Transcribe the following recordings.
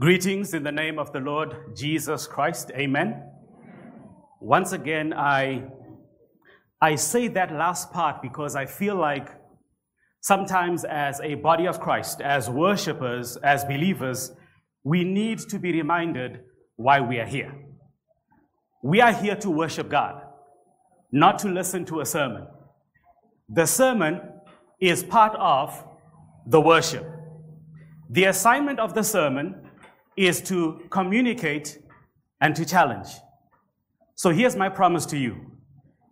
Greetings in the name of the Lord Jesus Christ. Amen. Once again, I, I say that last part because I feel like sometimes as a body of Christ, as worshippers, as believers, we need to be reminded why we are here. We are here to worship God, not to listen to a sermon. The sermon is part of the worship. The assignment of the sermon is to communicate and to challenge. So here's my promise to you.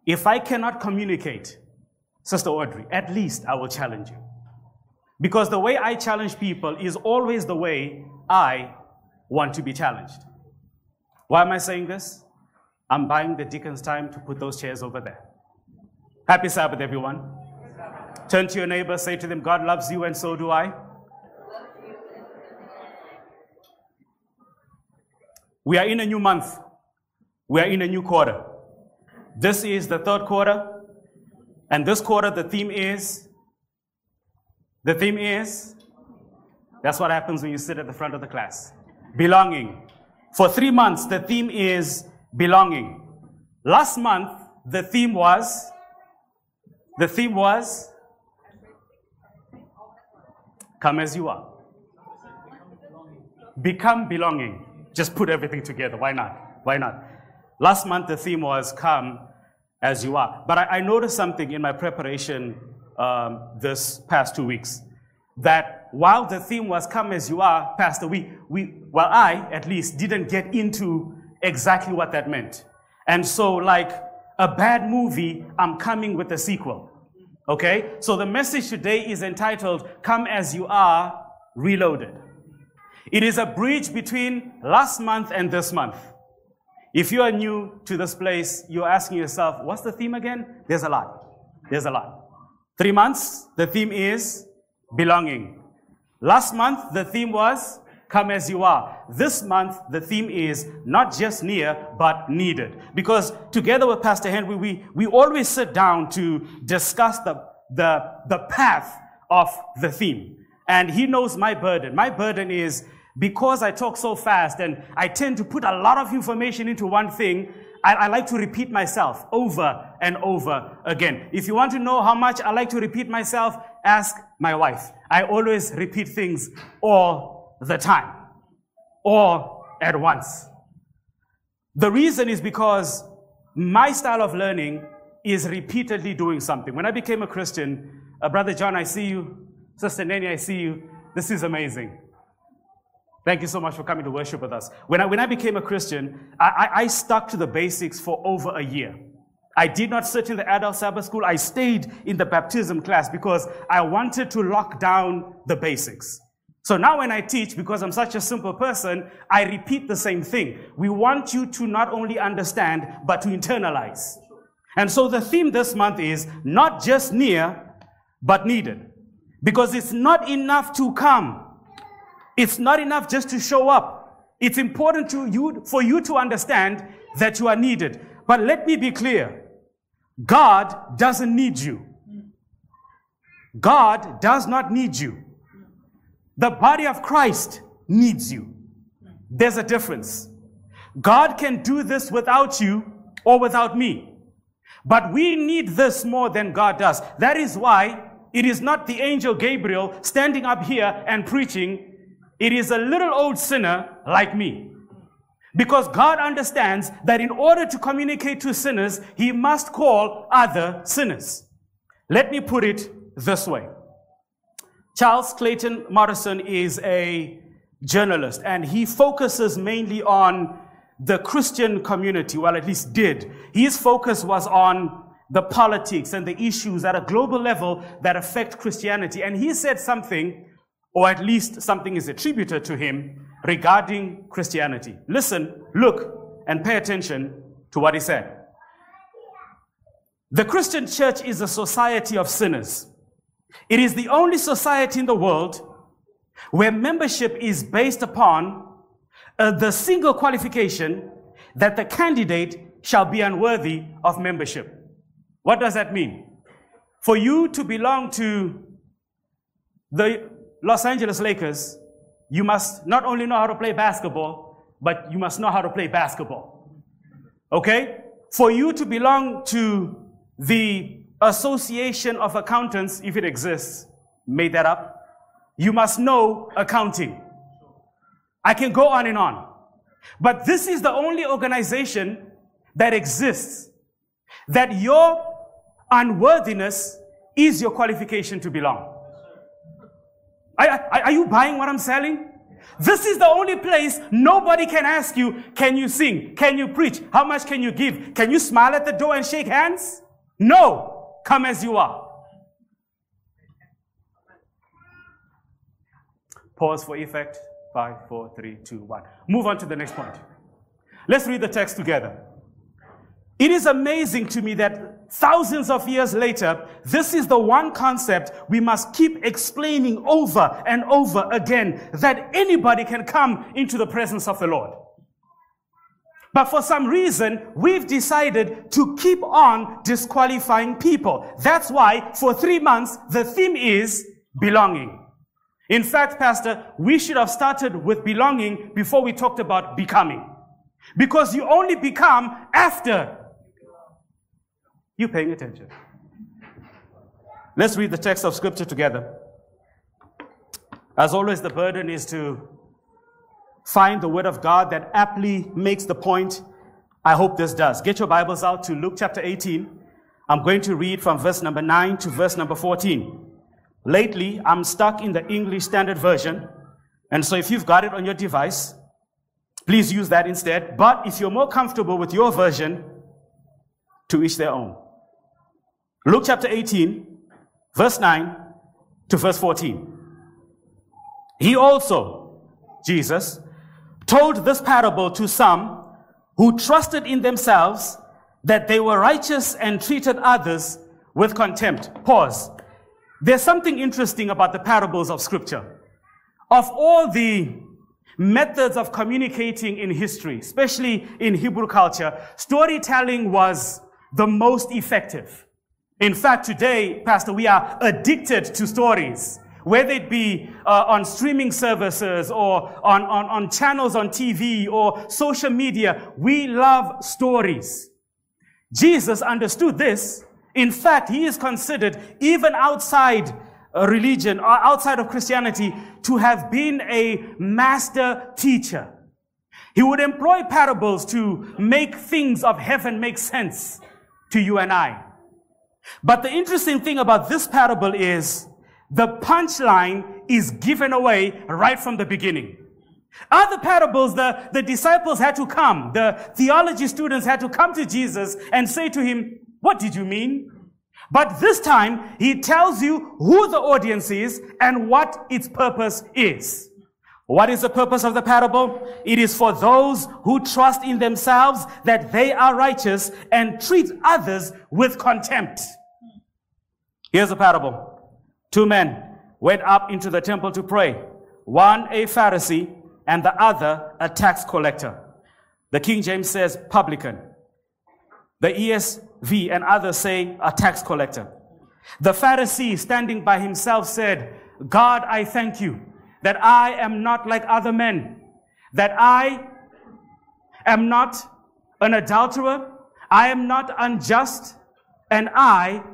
If I cannot communicate, Sister Audrey, at least I will challenge you. Because the way I challenge people is always the way I want to be challenged. Why am I saying this? I'm buying the deacon's time to put those chairs over there. Happy Sabbath, everyone. Turn to your neighbor, say to them, God loves you, and so do I. We are in a new month. We are in a new quarter. This is the third quarter. And this quarter, the theme is, the theme is, that's what happens when you sit at the front of the class. Belonging. For three months, the theme is belonging. Last month, the theme was, the theme was, come as you are. Become belonging. Just put everything together. Why not? Why not? Last month, the theme was Come as You Are. But I, I noticed something in my preparation um, this past two weeks that while the theme was Come as You Are, Pastor, we, we, well, I at least didn't get into exactly what that meant. And so, like a bad movie, I'm coming with a sequel. Okay? So the message today is entitled Come as You Are Reloaded. It is a bridge between last month and this month. If you are new to this place, you're asking yourself, what's the theme again? There's a lot. There's a lot. Three months, the theme is belonging. Last month, the theme was come as you are. This month, the theme is not just near, but needed. Because together with Pastor Henry, we, we always sit down to discuss the, the, the path of the theme. And he knows my burden. My burden is because I talk so fast and I tend to put a lot of information into one thing, I, I, like to repeat myself over and over again. If you want to know how much I like to repeat myself, ask my wife. I always repeat things all the time, all at once. The reason is because my style of learning is repeatedly doing something. When I became a Christian, uh, Brother John, I see you. Sister Nanny, I see you. This is amazing. Thank you so much for coming to worship with us. When I, when I became a Christian, I, I, I stuck to the basics for over a year. I did not sit in the adult Sabbath school. I stayed in the baptism class because I wanted to lock down the basics. So now when I teach, because I'm such a simple person, I repeat the same thing. We want you to not only understand, but to internalize. And so the theme this month is not just near, but needed. Because it's not enough to come. It's not enough just to show up. It's important to you, for you to understand that you are needed. But let me be clear. God doesn't need you. God does not need you. The body of Christ needs you. There's a difference. God can do this without you or without me. But we need this more than God does. That is why it is not the angel Gabriel standing up here and preaching it is a little old sinner like me. Because God understands that in order to communicate to sinners, He must call other sinners. Let me put it this way. Charles Clayton Morrison is a journalist and he focuses mainly on the Christian community, well, at least did. His focus was on the politics and the issues at a global level that affect Christianity. And he said something or at least something is attributed to him regarding Christianity. Listen, look, and pay attention to what he said. The Christian church is a society of sinners. It is the only society in the world where membership is based upon uh, the single qualification that the candidate shall be unworthy of membership. What does that mean? For you to belong to the Los Angeles Lakers, you must not only know how to play basketball, but you must know how to play basketball. Okay? For you to belong to the Association of Accountants, if it exists, made that up, you must know accounting. I can go on and on. But this is the only organization that exists that your unworthiness is your qualification to belong. Are, are, you buying what I'm selling? This is the only place nobody can ask you, can you sing? Can you preach? How much can you give? Can you smile at the door and shake hands? No. Come as you are. Pause for effect. Five, four, three, two, one. Move on to the next point. Let's read the text together. It is amazing to me that thousands of years later, this is the one concept we must keep explaining over and over again that anybody can come into the presence of the Lord. But for some reason, we've decided to keep on disqualifying people. That's why for three months, the theme is belonging. In fact, Pastor, we should have started with belonging before we talked about becoming. Because you only become after you paying attention. Let's read the text of scripture together. As always, the burden is to find the word of God that aptly makes the point. I hope this does. Get your Bibles out to Luke chapter 18. I'm going to read from verse number 9 to verse number 14. Lately, I'm stuck in the English Standard Version. And so if you've got it on your device, please use that instead. But if you're more comfortable with your version, to each their own. Luke chapter 18, verse 9 to verse 14. He also, Jesus, told this parable to some who trusted in themselves that they were righteous and treated others with contempt. Pause. There's something interesting about the parables of scripture. Of all the methods of communicating in history, especially in Hebrew culture, storytelling was the most effective. In fact, today, Pastor, we are addicted to stories, whether it be uh, on streaming services or on, on, on channels on TV or social media. We love stories. Jesus understood this. In fact, he is considered, even outside religion or outside of Christianity, to have been a master teacher. He would employ parables to make things of heaven make sense to you and I. But the interesting thing about this parable is the punchline is given away right from the beginning. Other parables, the, the disciples had to come, the theology students had to come to Jesus and say to him, What did you mean? But this time, he tells you who the audience is and what its purpose is. What is the purpose of the parable? It is for those who trust in themselves that they are righteous and treat others with contempt. Here's a parable. Two men went up into the temple to pray. One a Pharisee and the other a tax collector. The King James says publican. The ESV and others say a tax collector. The Pharisee standing by himself said, God, I thank you that I am not like other men, that I am not an adulterer, I am not unjust, and I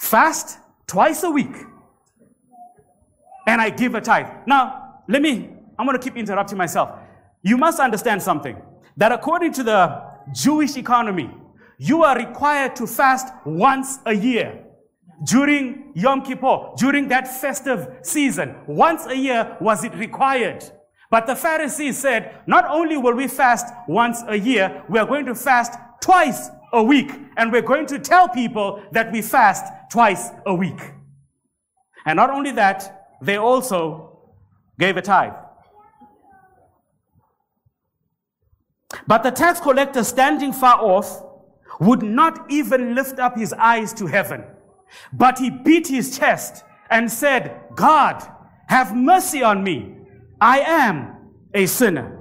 fast twice a week, and I give a tithe. Now, let me, I'm going to keep interrupting myself. You must understand something that according to the Jewish economy, you are required to fast once a year during Yom Kippur, during that festive season. Once a year was it required. But the Pharisees said, not only will we fast once a year, we are going to fast twice a week. And we're going to tell people that we fast twice a week. And not only that, they also gave a tithe. But the tax collector standing far off would not even lift up his eyes to heaven, but he beat his chest and said, God, have mercy on me. I am a sinner.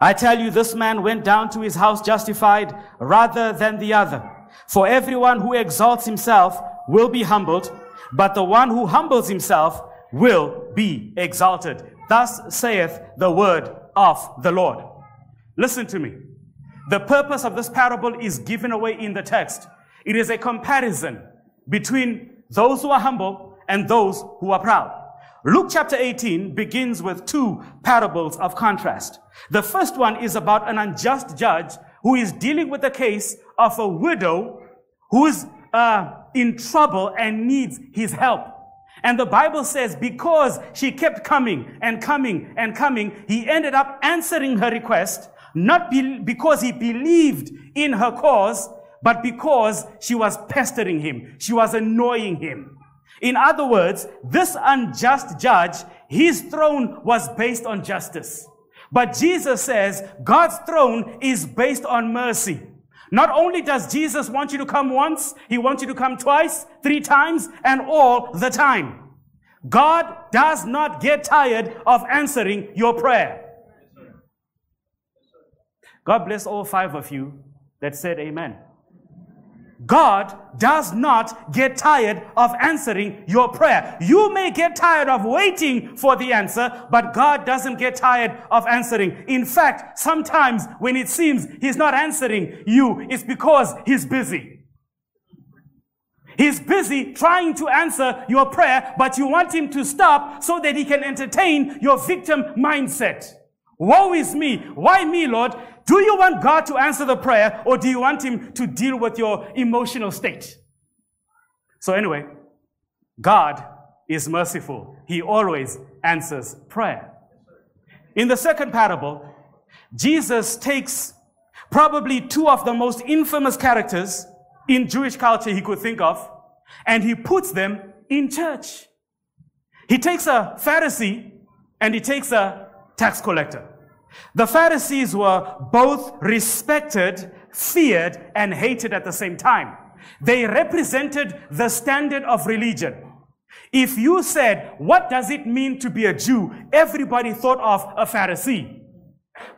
I tell you, this man went down to his house justified rather than the other. For everyone who exalts himself will be humbled, but the one who humbles himself will be exalted. Thus saith the word of the Lord. Listen to me. The purpose of this parable is given away in the text. It is a comparison between those who are humble and those who are proud. Luke chapter 18 begins with two parables of contrast. The first one is about an unjust judge who is dealing with the case of a widow who is uh, in trouble and needs his help. And the Bible says because she kept coming and coming and coming, he ended up answering her request, not be- because he believed in her cause, but because she was pestering him. She was annoying him. In other words, this unjust judge, his throne was based on justice. But Jesus says God's throne is based on mercy. Not only does Jesus want you to come once, he wants you to come twice, three times, and all the time. God does not get tired of answering your prayer. God bless all five of you that said amen. God does not get tired of answering your prayer. You may get tired of waiting for the answer, but God doesn't get tired of answering. In fact, sometimes when it seems He's not answering you, it's because He's busy. He's busy trying to answer your prayer, but you want Him to stop so that He can entertain your victim mindset. Woe is me. Why me, Lord? Do you want God to answer the prayer or do you want Him to deal with your emotional state? So, anyway, God is merciful. He always answers prayer. In the second parable, Jesus takes probably two of the most infamous characters in Jewish culture he could think of and he puts them in church. He takes a Pharisee and he takes a tax collector. The Pharisees were both respected, feared, and hated at the same time. They represented the standard of religion. If you said, what does it mean to be a Jew? Everybody thought of a Pharisee.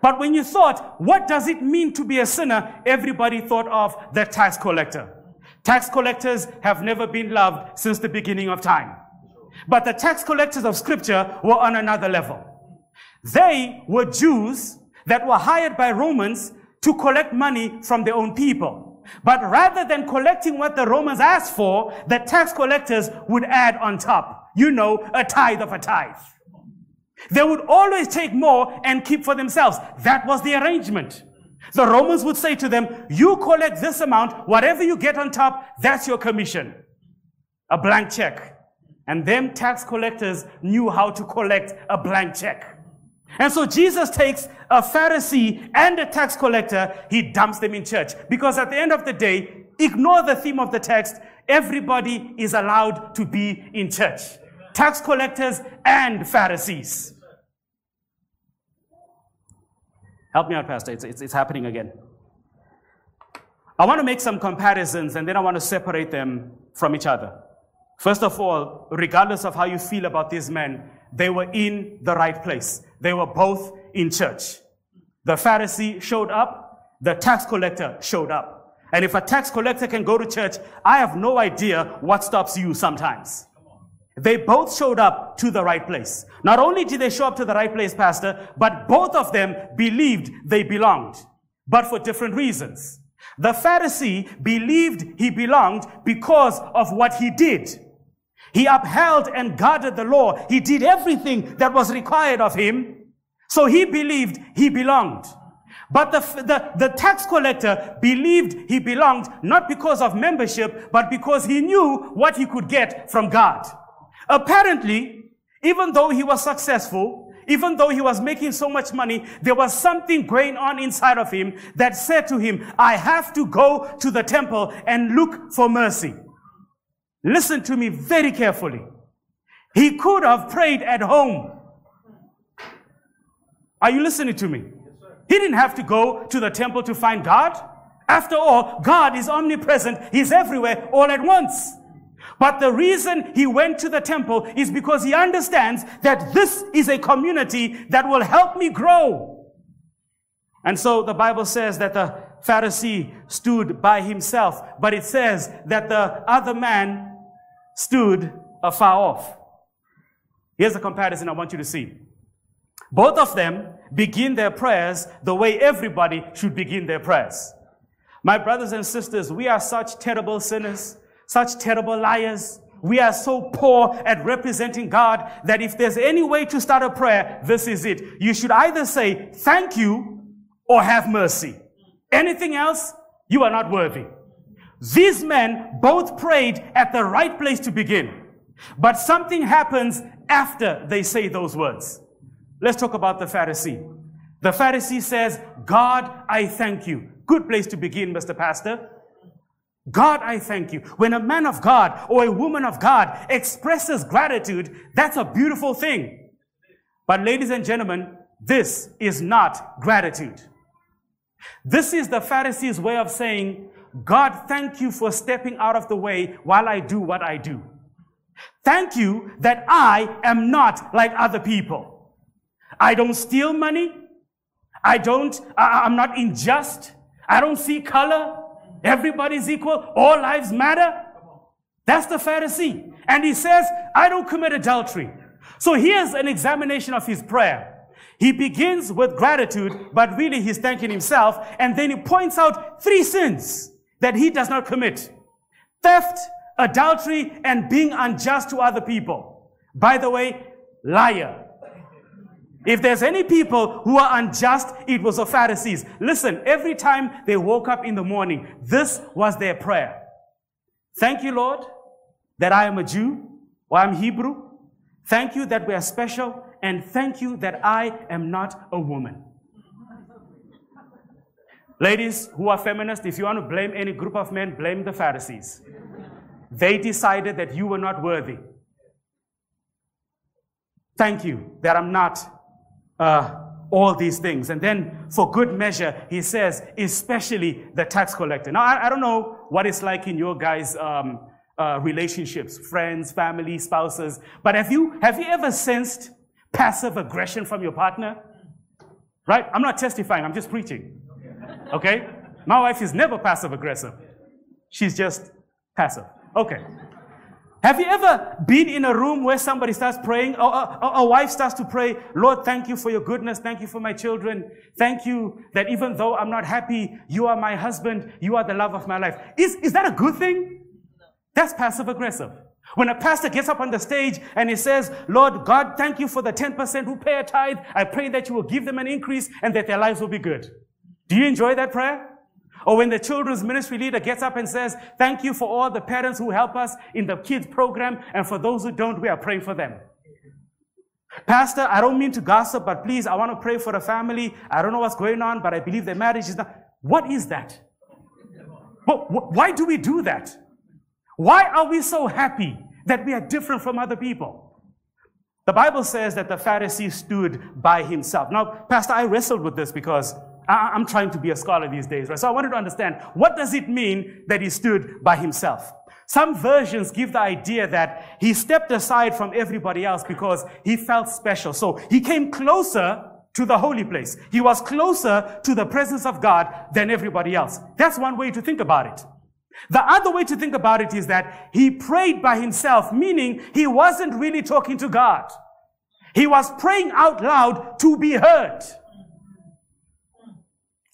But when you thought, what does it mean to be a sinner? Everybody thought of the tax collector. Tax collectors have never been loved since the beginning of time. But the tax collectors of scripture were on another level. They were Jews that were hired by Romans to collect money from their own people. But rather than collecting what the Romans asked for, the tax collectors would add on top. You know, a tithe of a tithe. They would always take more and keep for themselves. That was the arrangement. The Romans would say to them, you collect this amount, whatever you get on top, that's your commission. A blank check. And them tax collectors knew how to collect a blank check. And so Jesus takes a Pharisee and a tax collector, he dumps them in church. Because at the end of the day, ignore the theme of the text, everybody is allowed to be in church. Tax collectors and Pharisees. Help me out, Pastor. It's, it's, it's happening again. I want to make some comparisons and then I want to separate them from each other. First of all, regardless of how you feel about these men, they were in the right place. They were both in church. The Pharisee showed up, the tax collector showed up. And if a tax collector can go to church, I have no idea what stops you sometimes. They both showed up to the right place. Not only did they show up to the right place, Pastor, but both of them believed they belonged, but for different reasons. The Pharisee believed he belonged because of what he did. He upheld and guarded the law. He did everything that was required of him. So he believed he belonged. But the, the, the, tax collector believed he belonged not because of membership, but because he knew what he could get from God. Apparently, even though he was successful, even though he was making so much money, there was something going on inside of him that said to him, I have to go to the temple and look for mercy. Listen to me very carefully. He could have prayed at home. Are you listening to me? He didn't have to go to the temple to find God. After all, God is omnipresent. He's everywhere all at once. But the reason he went to the temple is because he understands that this is a community that will help me grow. And so the Bible says that the Pharisee stood by himself, but it says that the other man stood afar off. Here's a comparison I want you to see. Both of them begin their prayers the way everybody should begin their prayers. My brothers and sisters, we are such terrible sinners, such terrible liars. We are so poor at representing God that if there's any way to start a prayer, this is it. You should either say thank you or have mercy. Anything else, you are not worthy. These men both prayed at the right place to begin, but something happens after they say those words. Let's talk about the Pharisee. The Pharisee says, God, I thank you. Good place to begin, Mr. Pastor. God, I thank you. When a man of God or a woman of God expresses gratitude, that's a beautiful thing. But ladies and gentlemen, this is not gratitude. This is the Pharisee's way of saying, God, thank you for stepping out of the way while I do what I do. Thank you that I am not like other people. I don't steal money. I don't, I, I'm not unjust. I don't see color. Everybody's equal. All lives matter. That's the Pharisee. And he says, I don't commit adultery. So here's an examination of his prayer. He begins with gratitude, but really he's thanking himself. And then he points out three sins that he does not commit. Theft, adultery, and being unjust to other people. By the way, liar. If there's any people who are unjust, it was the Pharisees. Listen, every time they woke up in the morning, this was their prayer. Thank you, Lord, that I am a Jew or I'm Hebrew. Thank you that we are special. And thank you that I am not a woman. Ladies who are feminists, if you want to blame any group of men, blame the Pharisees. They decided that you were not worthy. Thank you that I'm not uh, all these things. And then, for good measure, he says, especially the tax collector. Now, I, I don't know what it's like in your guys' um, uh, relationships, friends, family, spouses, but have you, have you ever sensed passive aggression from your partner? Right? I'm not testifying, I'm just preaching. Okay? My wife is never passive aggressive. She's just passive. Okay. Have you ever been in a room where somebody starts praying, or a, wife starts to pray, Lord, thank you for your goodness. Thank you for my children. Thank you that even though I'm not happy, you are my husband. You are the love of my life. Is, is that a good thing? That's passive aggressive. When a pastor gets up on the stage and he says, Lord God, thank you for the 10% who pay a tithe. I pray that you will give them an increase and that their lives will be good. Do you enjoy that prayer? Or when the children's ministry leader gets up and says, thank you for all the parents who help us in the kids program, and for those who don't, we are praying for them. Pastor, I don't mean to gossip, but please, I want to pray for the family. I don't know what's going on, but I believe their marriage is not. What is that? why do we do that? Why are we so happy that we are different from other people? The Bible says that the Pharisee stood by himself. Now, Pastor, I wrestled with this because I'm trying to be a scholar these days, right? So I wanted to understand what does it mean that he stood by himself? Some versions give the idea that he stepped aside from everybody else because he felt special. So he came closer to the holy place. He was closer to the presence of God than everybody else. That's one way to think about it. The other way to think about it is that he prayed by himself, meaning he wasn't really talking to God. He was praying out loud to be heard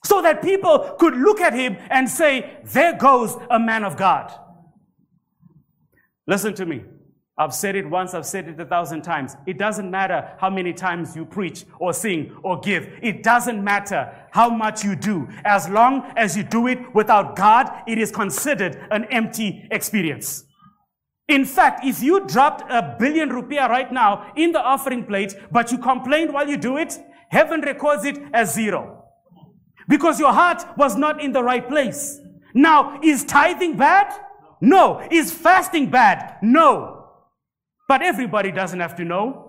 so that people could look at him and say, There goes a man of God. Listen to me. I've said it once, I've said it a thousand times. It doesn't matter how many times you preach or sing or give. It doesn't matter how much you do. As long as you do it without God, it is considered an empty experience. In fact, if you dropped a billion rupiah right now in the offering plate, but you complained while you do it, heaven records it as zero. Because your heart was not in the right place. Now, is tithing bad? No. Is fasting bad? No. But everybody doesn't have to know.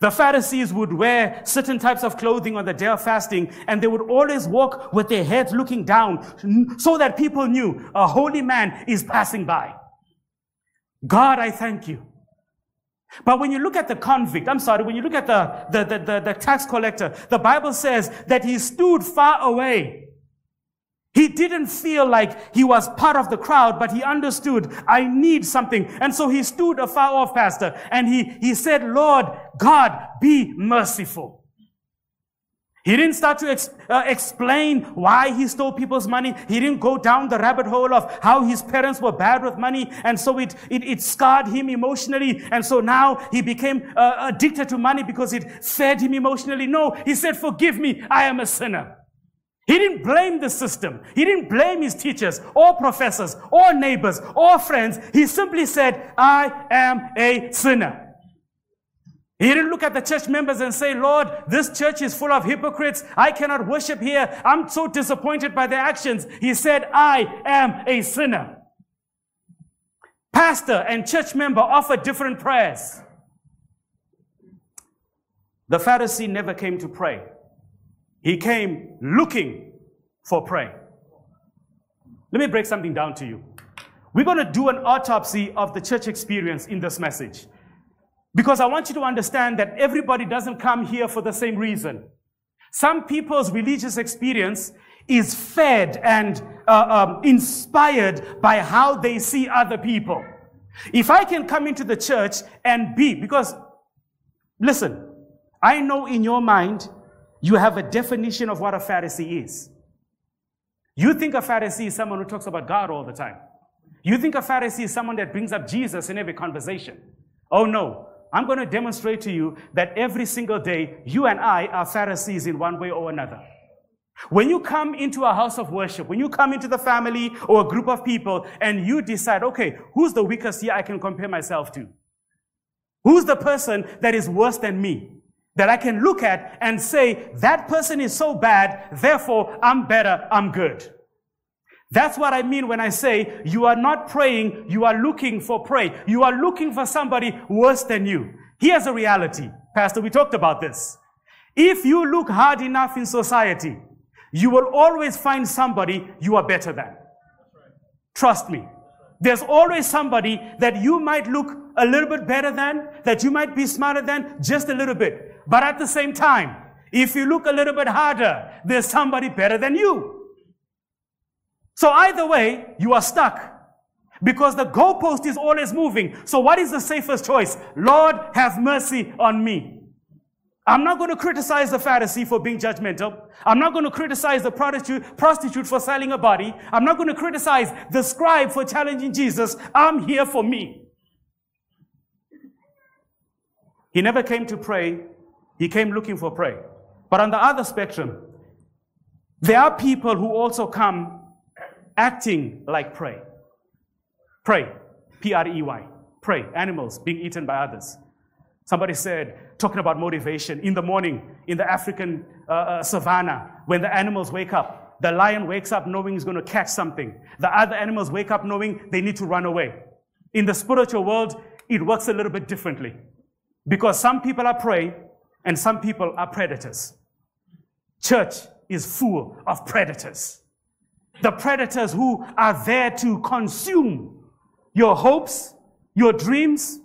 The Pharisees would wear certain types of clothing on the day of fasting, and they would always walk with their heads looking down so that people knew a holy man is passing by. God, I thank you but when you look at the convict, I'm sorry, when you look at the, the, the, the, the tax collector, the Bible says that he stood far away. He didn't feel like he was part of the crowd, but he understood, I need something. And so he stood afar off, Pastor, and he, he said, Lord, God, be merciful. He didn't start to ex, uh, explain why he stole people's money. He didn't go down the rabbit hole of how his parents were bad with money. And so it, it, it scarred him emotionally. And so now he became uh, addicted to money because it fed him emotionally. No, he said, forgive me. I am a sinner. He didn't blame the system. He didn't blame his teachers or professors or neighbors or friends. He simply said, I am a sinner. He didn't look at the church members and say, Lord, this church is full of hypocrites. I cannot worship here. I'm so disappointed by their actions. He said, I am a sinner. Pastor and church member offer different prayers. The Pharisee never came to pray. He came looking for prayer. Let me break something down to you. We're going to do an autopsy of the church experience in this message. Because I want you to understand that everybody doesn't come here for the same reason. Some people's religious experience is fed and uh, um, inspired by how they see other people. If I can come into the church and be, because listen, I know in your mind you have a definition of what a Pharisee is. You think a Pharisee is someone who talks about God all the time. You think a Pharisee is someone that brings up Jesus in every conversation. Oh no, I'm going to demonstrate to you that every single day, you and I are Pharisees in one way or another. When you come into a house of worship, when you come into the family or a group of people and you decide, okay, who's the weakest here I can compare myself to? Who's the person that is worse than me? that I can look at and say, that person is so bad, therefore I'm better, I'm good. That's what I mean when I say you are not praying, you are looking for prey. You are looking for somebody worse than you. Here's a reality. Pastor, we talked about this. If you look hard enough in society, you will always find somebody you are better than. Trust me. There's always somebody that you might look a little bit better than, that you might be smarter than, just a little bit. But at the same time, if you look a little bit harder, there's somebody better than you. So either way, you are stuck. Because the goalpost is always moving. So what is the safest choice? Lord, have mercy on me. I'm not going to criticize the Pharisee for being judgmental. I'm not going to criticize the prostitute, for selling a body. I'm not going to criticize the scribe for challenging Jesus. I'm here for me. He never came to pray. He came looking for prey. But on the other spectrum, there are people who also come acting like prey. Prey, P-R-E-Y, prey, animals being eaten by others. Somebody said, talking about motivation, in the morning, in the African uh, uh, savannah, when the animals wake up, the lion wakes up knowing he's going to catch something. The other animals wake up knowing they need to run away. In the spiritual world, it works a little bit differently. Because some people are prey and some people are predators. Church is full of predators. The predators who are there to consume your hopes, your dreams,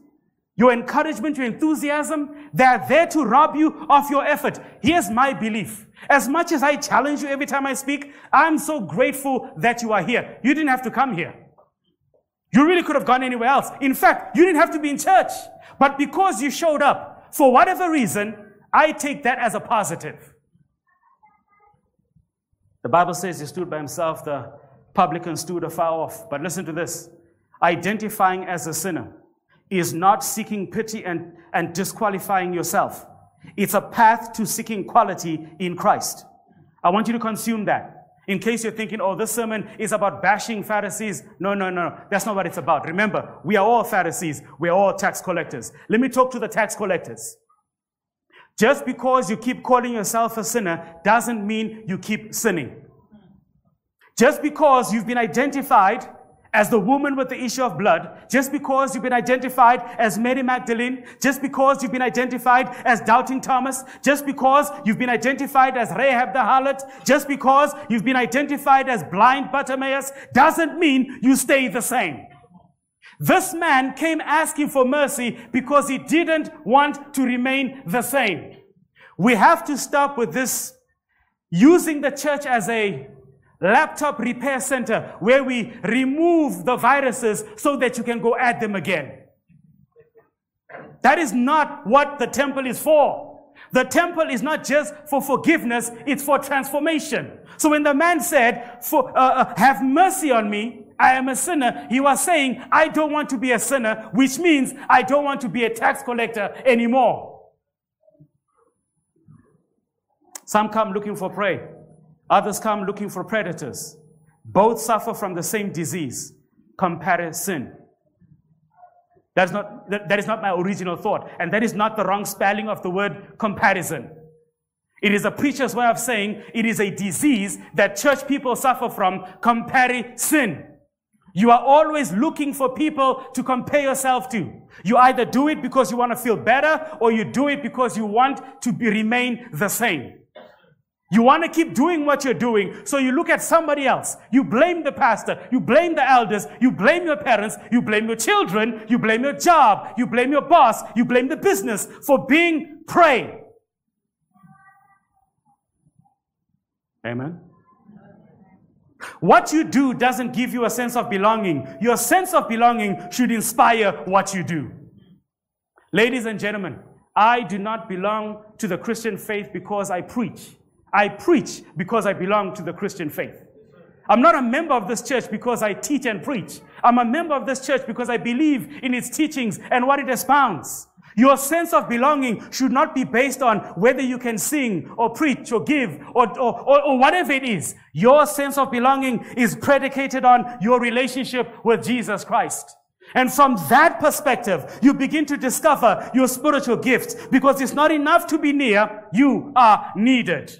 your encouragement, your enthusiasm, they are there to rob you of your effort. Here's my belief. As much as I challenge you every time I speak, I'm so grateful that you are here. You didn't have to come here. You really could have gone anywhere else. In fact, you didn't have to be in church. But because you showed up, for whatever reason, I take that as a positive. The Bible says he stood by himself, the publican stood afar off. But listen to this identifying as a sinner is not seeking pity and, and disqualifying yourself. It's a path to seeking quality in Christ. I want you to consume that. In case you're thinking, oh, this sermon is about bashing Pharisees. No, no, no. That's not what it's about. Remember, we are all Pharisees. We are all tax collectors. Let me talk to the tax collectors. Just because you keep calling yourself a sinner doesn't mean you keep sinning. Just because you've been identified as the woman with the issue of blood, just because you've been identified as Mary Magdalene, just because you've been identified as doubting Thomas, just because you've been identified as Rahab the harlot, just because you've been identified as blind Bartimaeus, doesn't mean you stay the same. This man came asking for mercy because he didn't want to remain the same. We have to stop with this using the church as a laptop repair center where we remove the viruses so that you can go at them again. That is not what the temple is for. The temple is not just for forgiveness, it's for transformation. So when the man said, for, uh, uh, have mercy on me, I am a sinner, he was saying, I don't want to be a sinner, which means I don't want to be a tax collector anymore. Some come looking for prey. Others come looking for predators. Both suffer from the same disease, comparison. That's not, that, that is not my original thought. And that is not the wrong spelling of the word comparison. It is a preacher's way of saying it is a disease that church people suffer from, comparison. You are always looking for people to compare yourself to. You either do it because you want to feel better or you do it because you want to be, remain the same. You want to keep doing what you're doing, so you look at somebody else. You blame the pastor, you blame the elders, you blame your parents, you blame your children, you blame your job, you blame your boss, you blame the business for being prey. Amen. What you do doesn't give you a sense of belonging. Your sense of belonging should inspire what you do. Ladies and gentlemen, I do not belong to the Christian faith because I preach. I preach because I belong to the Christian faith. I'm not a member of this church because I teach and preach. I'm a member of this church because I believe in its teachings and what it expounds. Your sense of belonging should not be based on whether you can sing or preach or give or, or, or, or, whatever it is. Your sense of belonging is predicated on your relationship with Jesus Christ. And from that perspective, you begin to discover your spiritual gifts because it's not enough to be near, you are needed.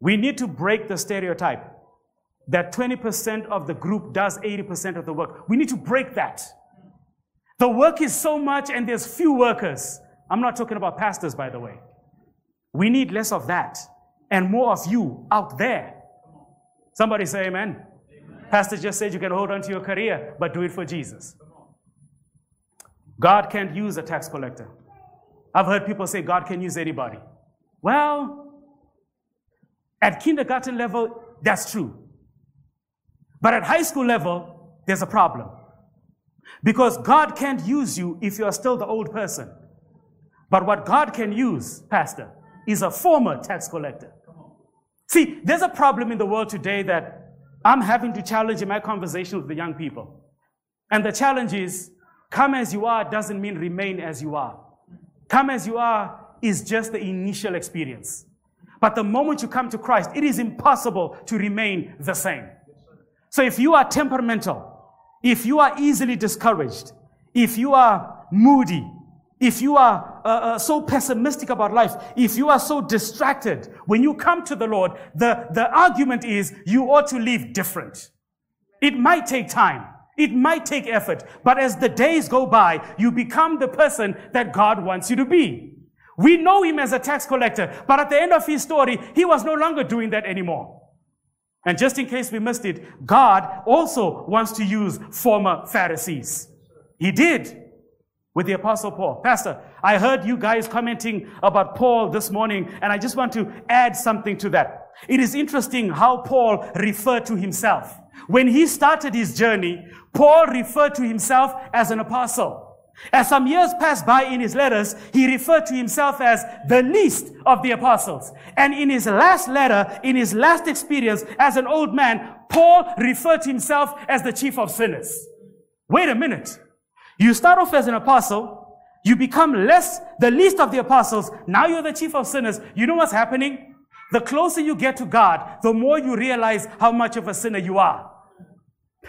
We need to break the stereotype that 20% of the group does 80% of the work. We need to break that. The work is so much and there's few workers. I'm not talking about pastors, by the way. We need less of that and more of you out there. Somebody say amen. amen. Pastor just said you can hold on to your career, but do it for Jesus. God can't use a tax collector. I've heard people say God can use anybody. Well, at kindergarten level, that's true. But at high school level, there's a problem. Because God can't use you if you're still the old person. But what God can use, Pastor, is a former tax collector. See, there's a problem in the world today that I'm having to challenge in my conversation with the young people. And the challenge is come as you are doesn't mean remain as you are. Come as you are is just the initial experience. But the moment you come to Christ, it is impossible to remain the same. So if you are temperamental, if you are easily discouraged, if you are moody, if you are uh, uh, so pessimistic about life, if you are so distracted, when you come to the Lord, the, the argument is you ought to live different. It might take time. It might take effort. But as the days go by, you become the person that God wants you to be. We know him as a tax collector, but at the end of his story, he was no longer doing that anymore. And just in case we missed it, God also wants to use former Pharisees. He did with the apostle Paul. Pastor, I heard you guys commenting about Paul this morning, and I just want to add something to that. It is interesting how Paul referred to himself. When he started his journey, Paul referred to himself as an apostle. As some years passed by in his letters, he referred to himself as the least of the apostles. And in his last letter, in his last experience as an old man, Paul referred to himself as the chief of sinners. Wait a minute. You start off as an apostle, you become less, the least of the apostles, now you're the chief of sinners. You know what's happening? The closer you get to God, the more you realize how much of a sinner you are.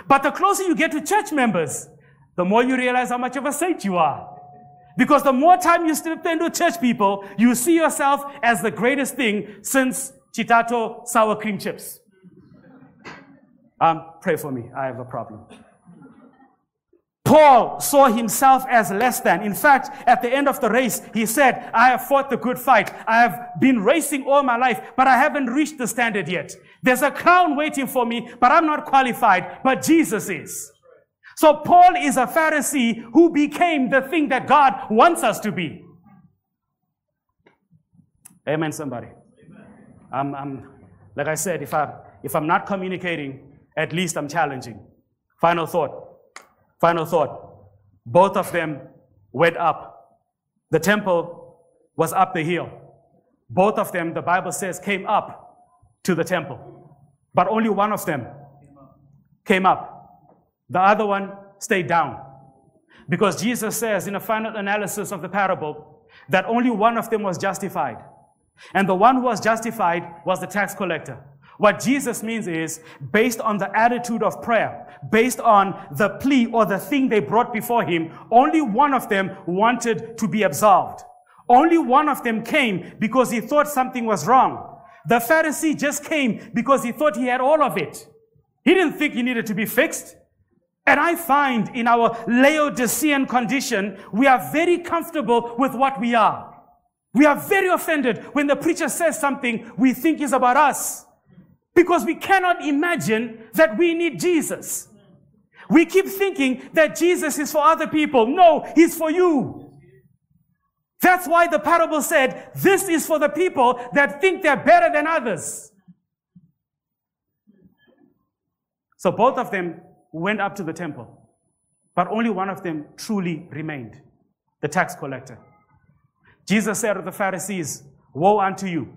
But the closer you get to church members, the more you realize how much of a saint you are. Because the more time you spend with church people, you see yourself as the greatest thing since Chitato sour cream chips. Um, pray for me. I have a problem. Paul saw himself as less than. In fact, at the end of the race, he said, I have fought the good fight. I have been racing all my life, but I haven't reached the standard yet. There's a crown waiting for me, but I'm not qualified, but Jesus is. So Paul is a Pharisee who became the thing that God wants us to be. Amen, somebody. Amen. I'm, I'm, Like I said, if, I, if I'm not communicating, at least I'm challenging. Final thought. Final thought. Both of them went up. The temple was up the hill. Both of them, the Bible says, came up to the temple. But only one of them came up. The other one stayed down. Because Jesus says in a final analysis of the parable that only one of them was justified. And the one who was justified was the tax collector. What Jesus means is based on the attitude of prayer, based on the plea or the thing they brought before him, only one of them wanted to be absolved. Only one of them came because he thought something was wrong. The Pharisee just came because he thought he had all of it. He didn't think he needed to be fixed. And I find in our Laodicean condition, we are very comfortable with what we are. We are very offended when the preacher says something we think is about us. Because we cannot imagine that we need Jesus. We keep thinking that Jesus is for other people. No, He's for you. That's why the parable said, this is for the people that think they're better than others. So both of them went up to the temple, but only one of them truly remained, the tax collector. Jesus said to the Pharisees, Woe unto you!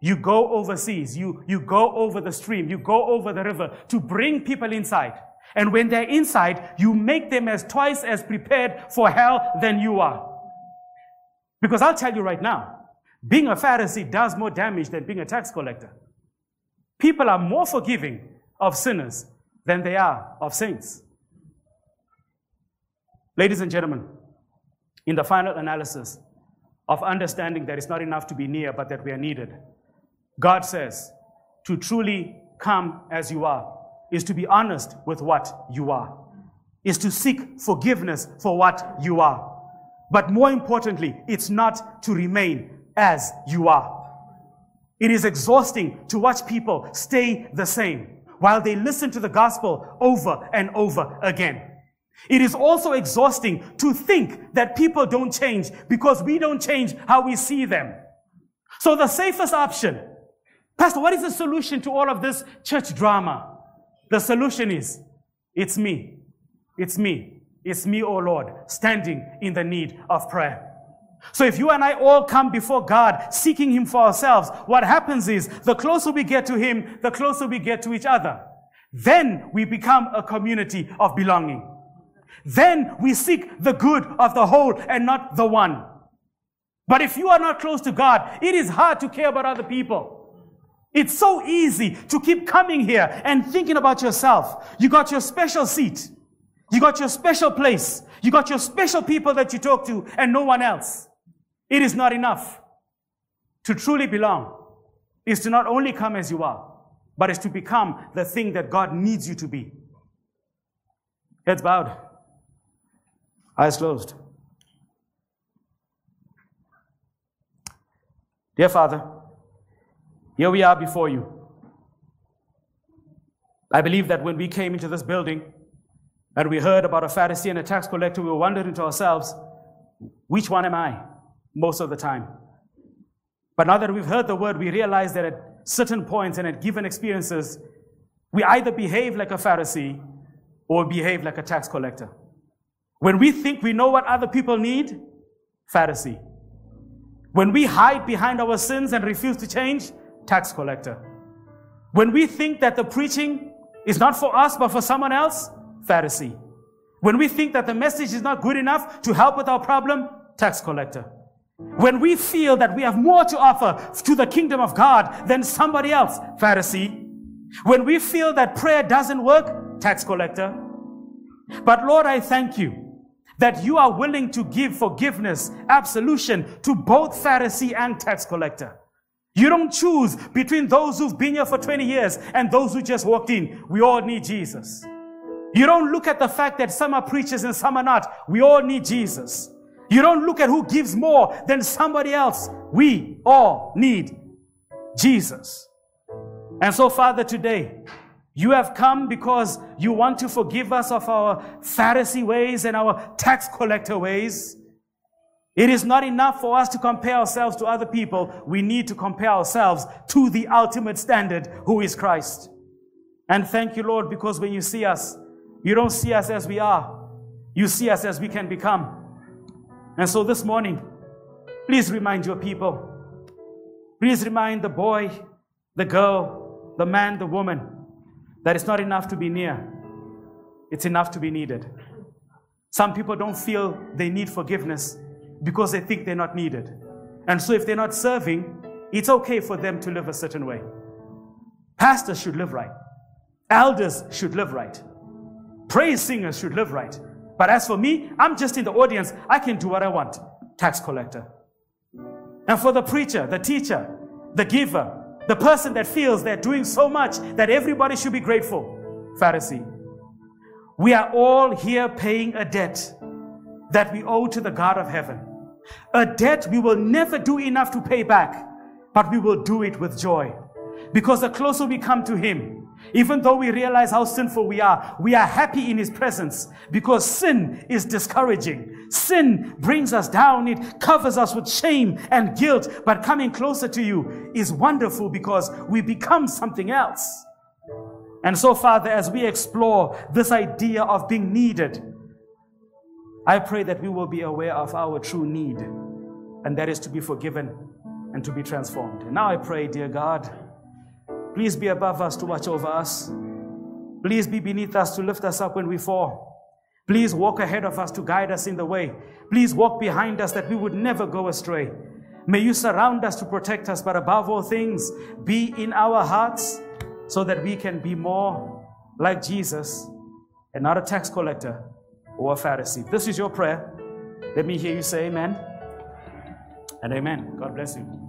You go overseas, you, you go over the stream, you go over the river to bring people inside. And when they're inside, you make them as twice as prepared for hell than you are. Because I'll tell you right now, being a Pharisee does more damage than being a tax collector. People are more forgiving of sinners than they are of saints. Ladies and gentlemen, in the final analysis of understanding that it's not enough to be near, but that we are needed, God says, to truly come as you are is to be honest with what you are, is to seek forgiveness for what you are. But more importantly, it's not to remain as you are. It is exhausting to watch people stay the same while they listen to the gospel over and over again. It is also exhausting to think that people don't change because we don't change how we see them. So the safest option Pastor, what is the solution to all of this church drama? The solution is, it's me. It's me. It's me, oh Lord, standing in the need of prayer. So if you and I all come before God seeking Him for ourselves, what happens is the closer we get to Him, the closer we get to each other. Then we become a community of belonging. Then we seek the good of the whole and not the one. But if you are not close to God, it is hard to care about other people. It's so easy to keep coming here and thinking about yourself. You got your special seat. You got your special place. You got your special people that you talk to and no one else. It is not enough. To truly belong is to not only come as you are, but is to become the thing that God needs you to be. Heads bowed, eyes closed. Dear Father, here we are before you. I believe that when we came into this building and we heard about a Pharisee and a tax collector, we were wondering to ourselves, which one am I most of the time? But now that we've heard the word, we realize that at certain points and at given experiences, we either behave like a Pharisee or behave like a tax collector. When we think we know what other people need, Pharisee. When we hide behind our sins and refuse to change, tax collector. When we think that the preaching is not for us but for someone else, Pharisee. When we think that the message is not good enough to help with our problem, tax collector. When we feel that we have more to offer to the kingdom of God than somebody else, Pharisee. When we feel that prayer doesn't work, tax collector. But Lord, I thank you that you are willing to give forgiveness, absolution to both Pharisee and tax collector. You don't choose between those who've been here for 20 years and those who just walked in. We all need Jesus. You don't look at the fact that some are preachers and some are not. We all need Jesus. You don't look at who gives more than somebody else. We all need Jesus. And so, Father, today, you have come because you want to forgive us of our Pharisee ways and our tax collector ways. It is not enough for us to compare ourselves to other people. We need to compare ourselves to the ultimate standard, who is Christ. And thank you, Lord, because when you see us, you don't see us as we are. You see us as we can become. And so this morning, please remind your people. Please remind the boy, the girl, the man, the woman, that it's not enough to be near. It's enough to be needed. Some people don't feel they need forgiveness because they think they're not needed. And so if they're not serving, it's okay for them to live a certain way. Pastors should live right. Elders should live right. Praise singers should live right. But as for me, I'm just in the audience. I can do what I want. Tax collector. And for the preacher, the teacher, the giver, the person that feels they're doing so much that everybody should be grateful, Pharisee. We are all here paying a debt that we owe to the God of heaven. A debt we will never do enough to pay back, but we will do it with joy. Because the closer we come to Him, even though we realize how sinful we are, we are happy in His presence because sin is discouraging. Sin brings us down. It covers us with shame and guilt. But coming closer to you is wonderful because we become something else. And so, Father, as we explore this idea of being needed, I pray that we will be aware of our true need, and that is to be forgiven and to be transformed. And now I pray, dear God, please be above us to watch over us. Please be beneath us to lift us up when we fall. Please walk ahead of us to guide us in the way. Please walk behind us that we would never go astray. May you surround us to protect us, but above all things, be in our hearts so that we can be more like Jesus and not a tax collector or a Pharisee. this is your prayer, let me hear you say amen and amen. God bless you.